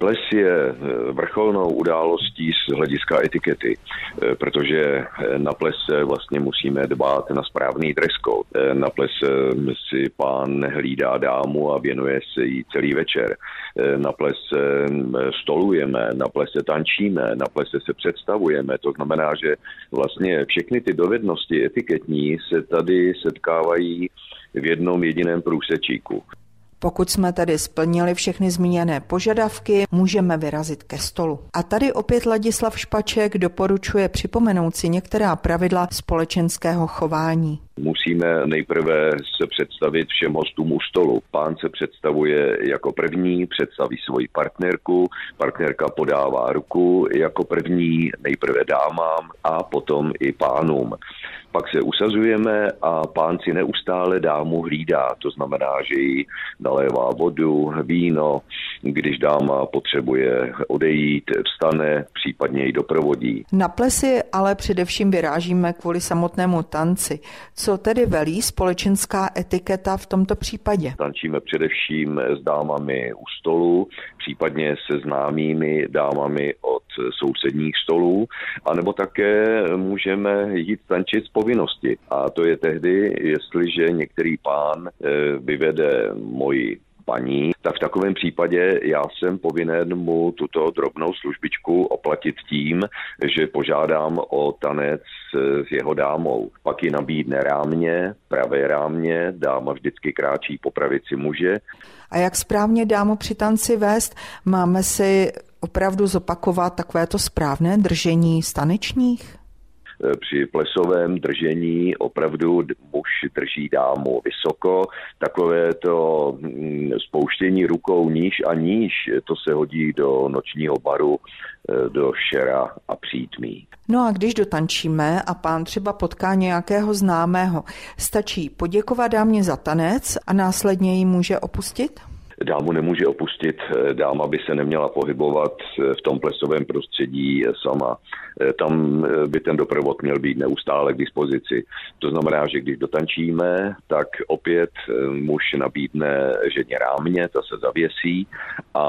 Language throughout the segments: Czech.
Ples je vrcholnou událostí z hlediska etikety, protože na plese vlastně musíme dbát na správný dress code. Na plese si pán hlídá dámu a věnuje se jí celý večer. Na plese stolujeme, na plese tančíme, na plese se představujeme. To znamená, že vlastně všechny ty dovednosti etiketní se tady setkávají v jednom jediném průsečíku. Pokud jsme tedy splnili všechny zmíněné požadavky, můžeme vyrazit ke stolu. A tady opět Ladislav Špaček doporučuje připomenout si některá pravidla společenského chování. Musíme nejprve se představit všem hostům u stolu. Pán se představuje jako první, představí svoji partnerku, partnerka podává ruku jako první, nejprve dámám a potom i pánům. Pak se usazujeme a pán si neustále dámu hlídá. To znamená, že jí nalévá vodu, víno, když dáma potřebuje odejít, vstane, případně ji doprovodí. Na plesy ale především vyrážíme kvůli samotnému tanci. Co tedy velí společenská etiketa v tomto případě? Tančíme především s dámami u stolu, případně se známými dámami od sousedních stolů, anebo také můžeme jít tančit z povinnosti. A to je tehdy, jestliže některý pán eh, vyvede moji paní, tak v takovém případě já jsem povinen mu tuto drobnou službičku oplatit tím, že požádám o tanec s jeho dámou. Pak ji nabídne rámě, pravé rámě, dáma vždycky kráčí po pravici muže. A jak správně dámu při tanci vést? Máme si opravdu zopakovat takovéto správné držení stanečních? Eh, při plesovém držení opravdu muž drží dámu vysoko. Takové to mm, spouštění rukou níž a níž, to se hodí do nočního baru, eh, do šera a přítmí. No a když dotančíme a pán třeba potká nějakého známého, stačí poděkovat dámě za tanec a následně ji může opustit? Dámu nemůže opustit, dáma by se neměla pohybovat v tom plesovém prostředí sama. Tam by ten doprovod měl být neustále k dispozici. To znamená, že když dotančíme, tak opět muž nabídne ženě rámě, ta se zavěsí a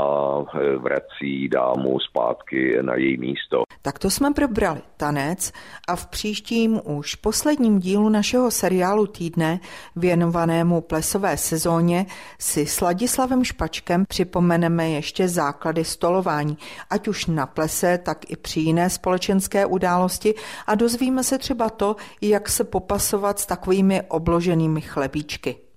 vrací dámu zpátky na její místo. Tak to jsme probrali tanec a v příštím už posledním dílu našeho seriálu týdne věnovanému plesové sezóně si s Ladislavem Špačkem připomeneme ještě základy stolování, ať už na plese, tak i při jiné společenské události a dozvíme se třeba to, jak se popasovat s takovými obloženými chlebíčky.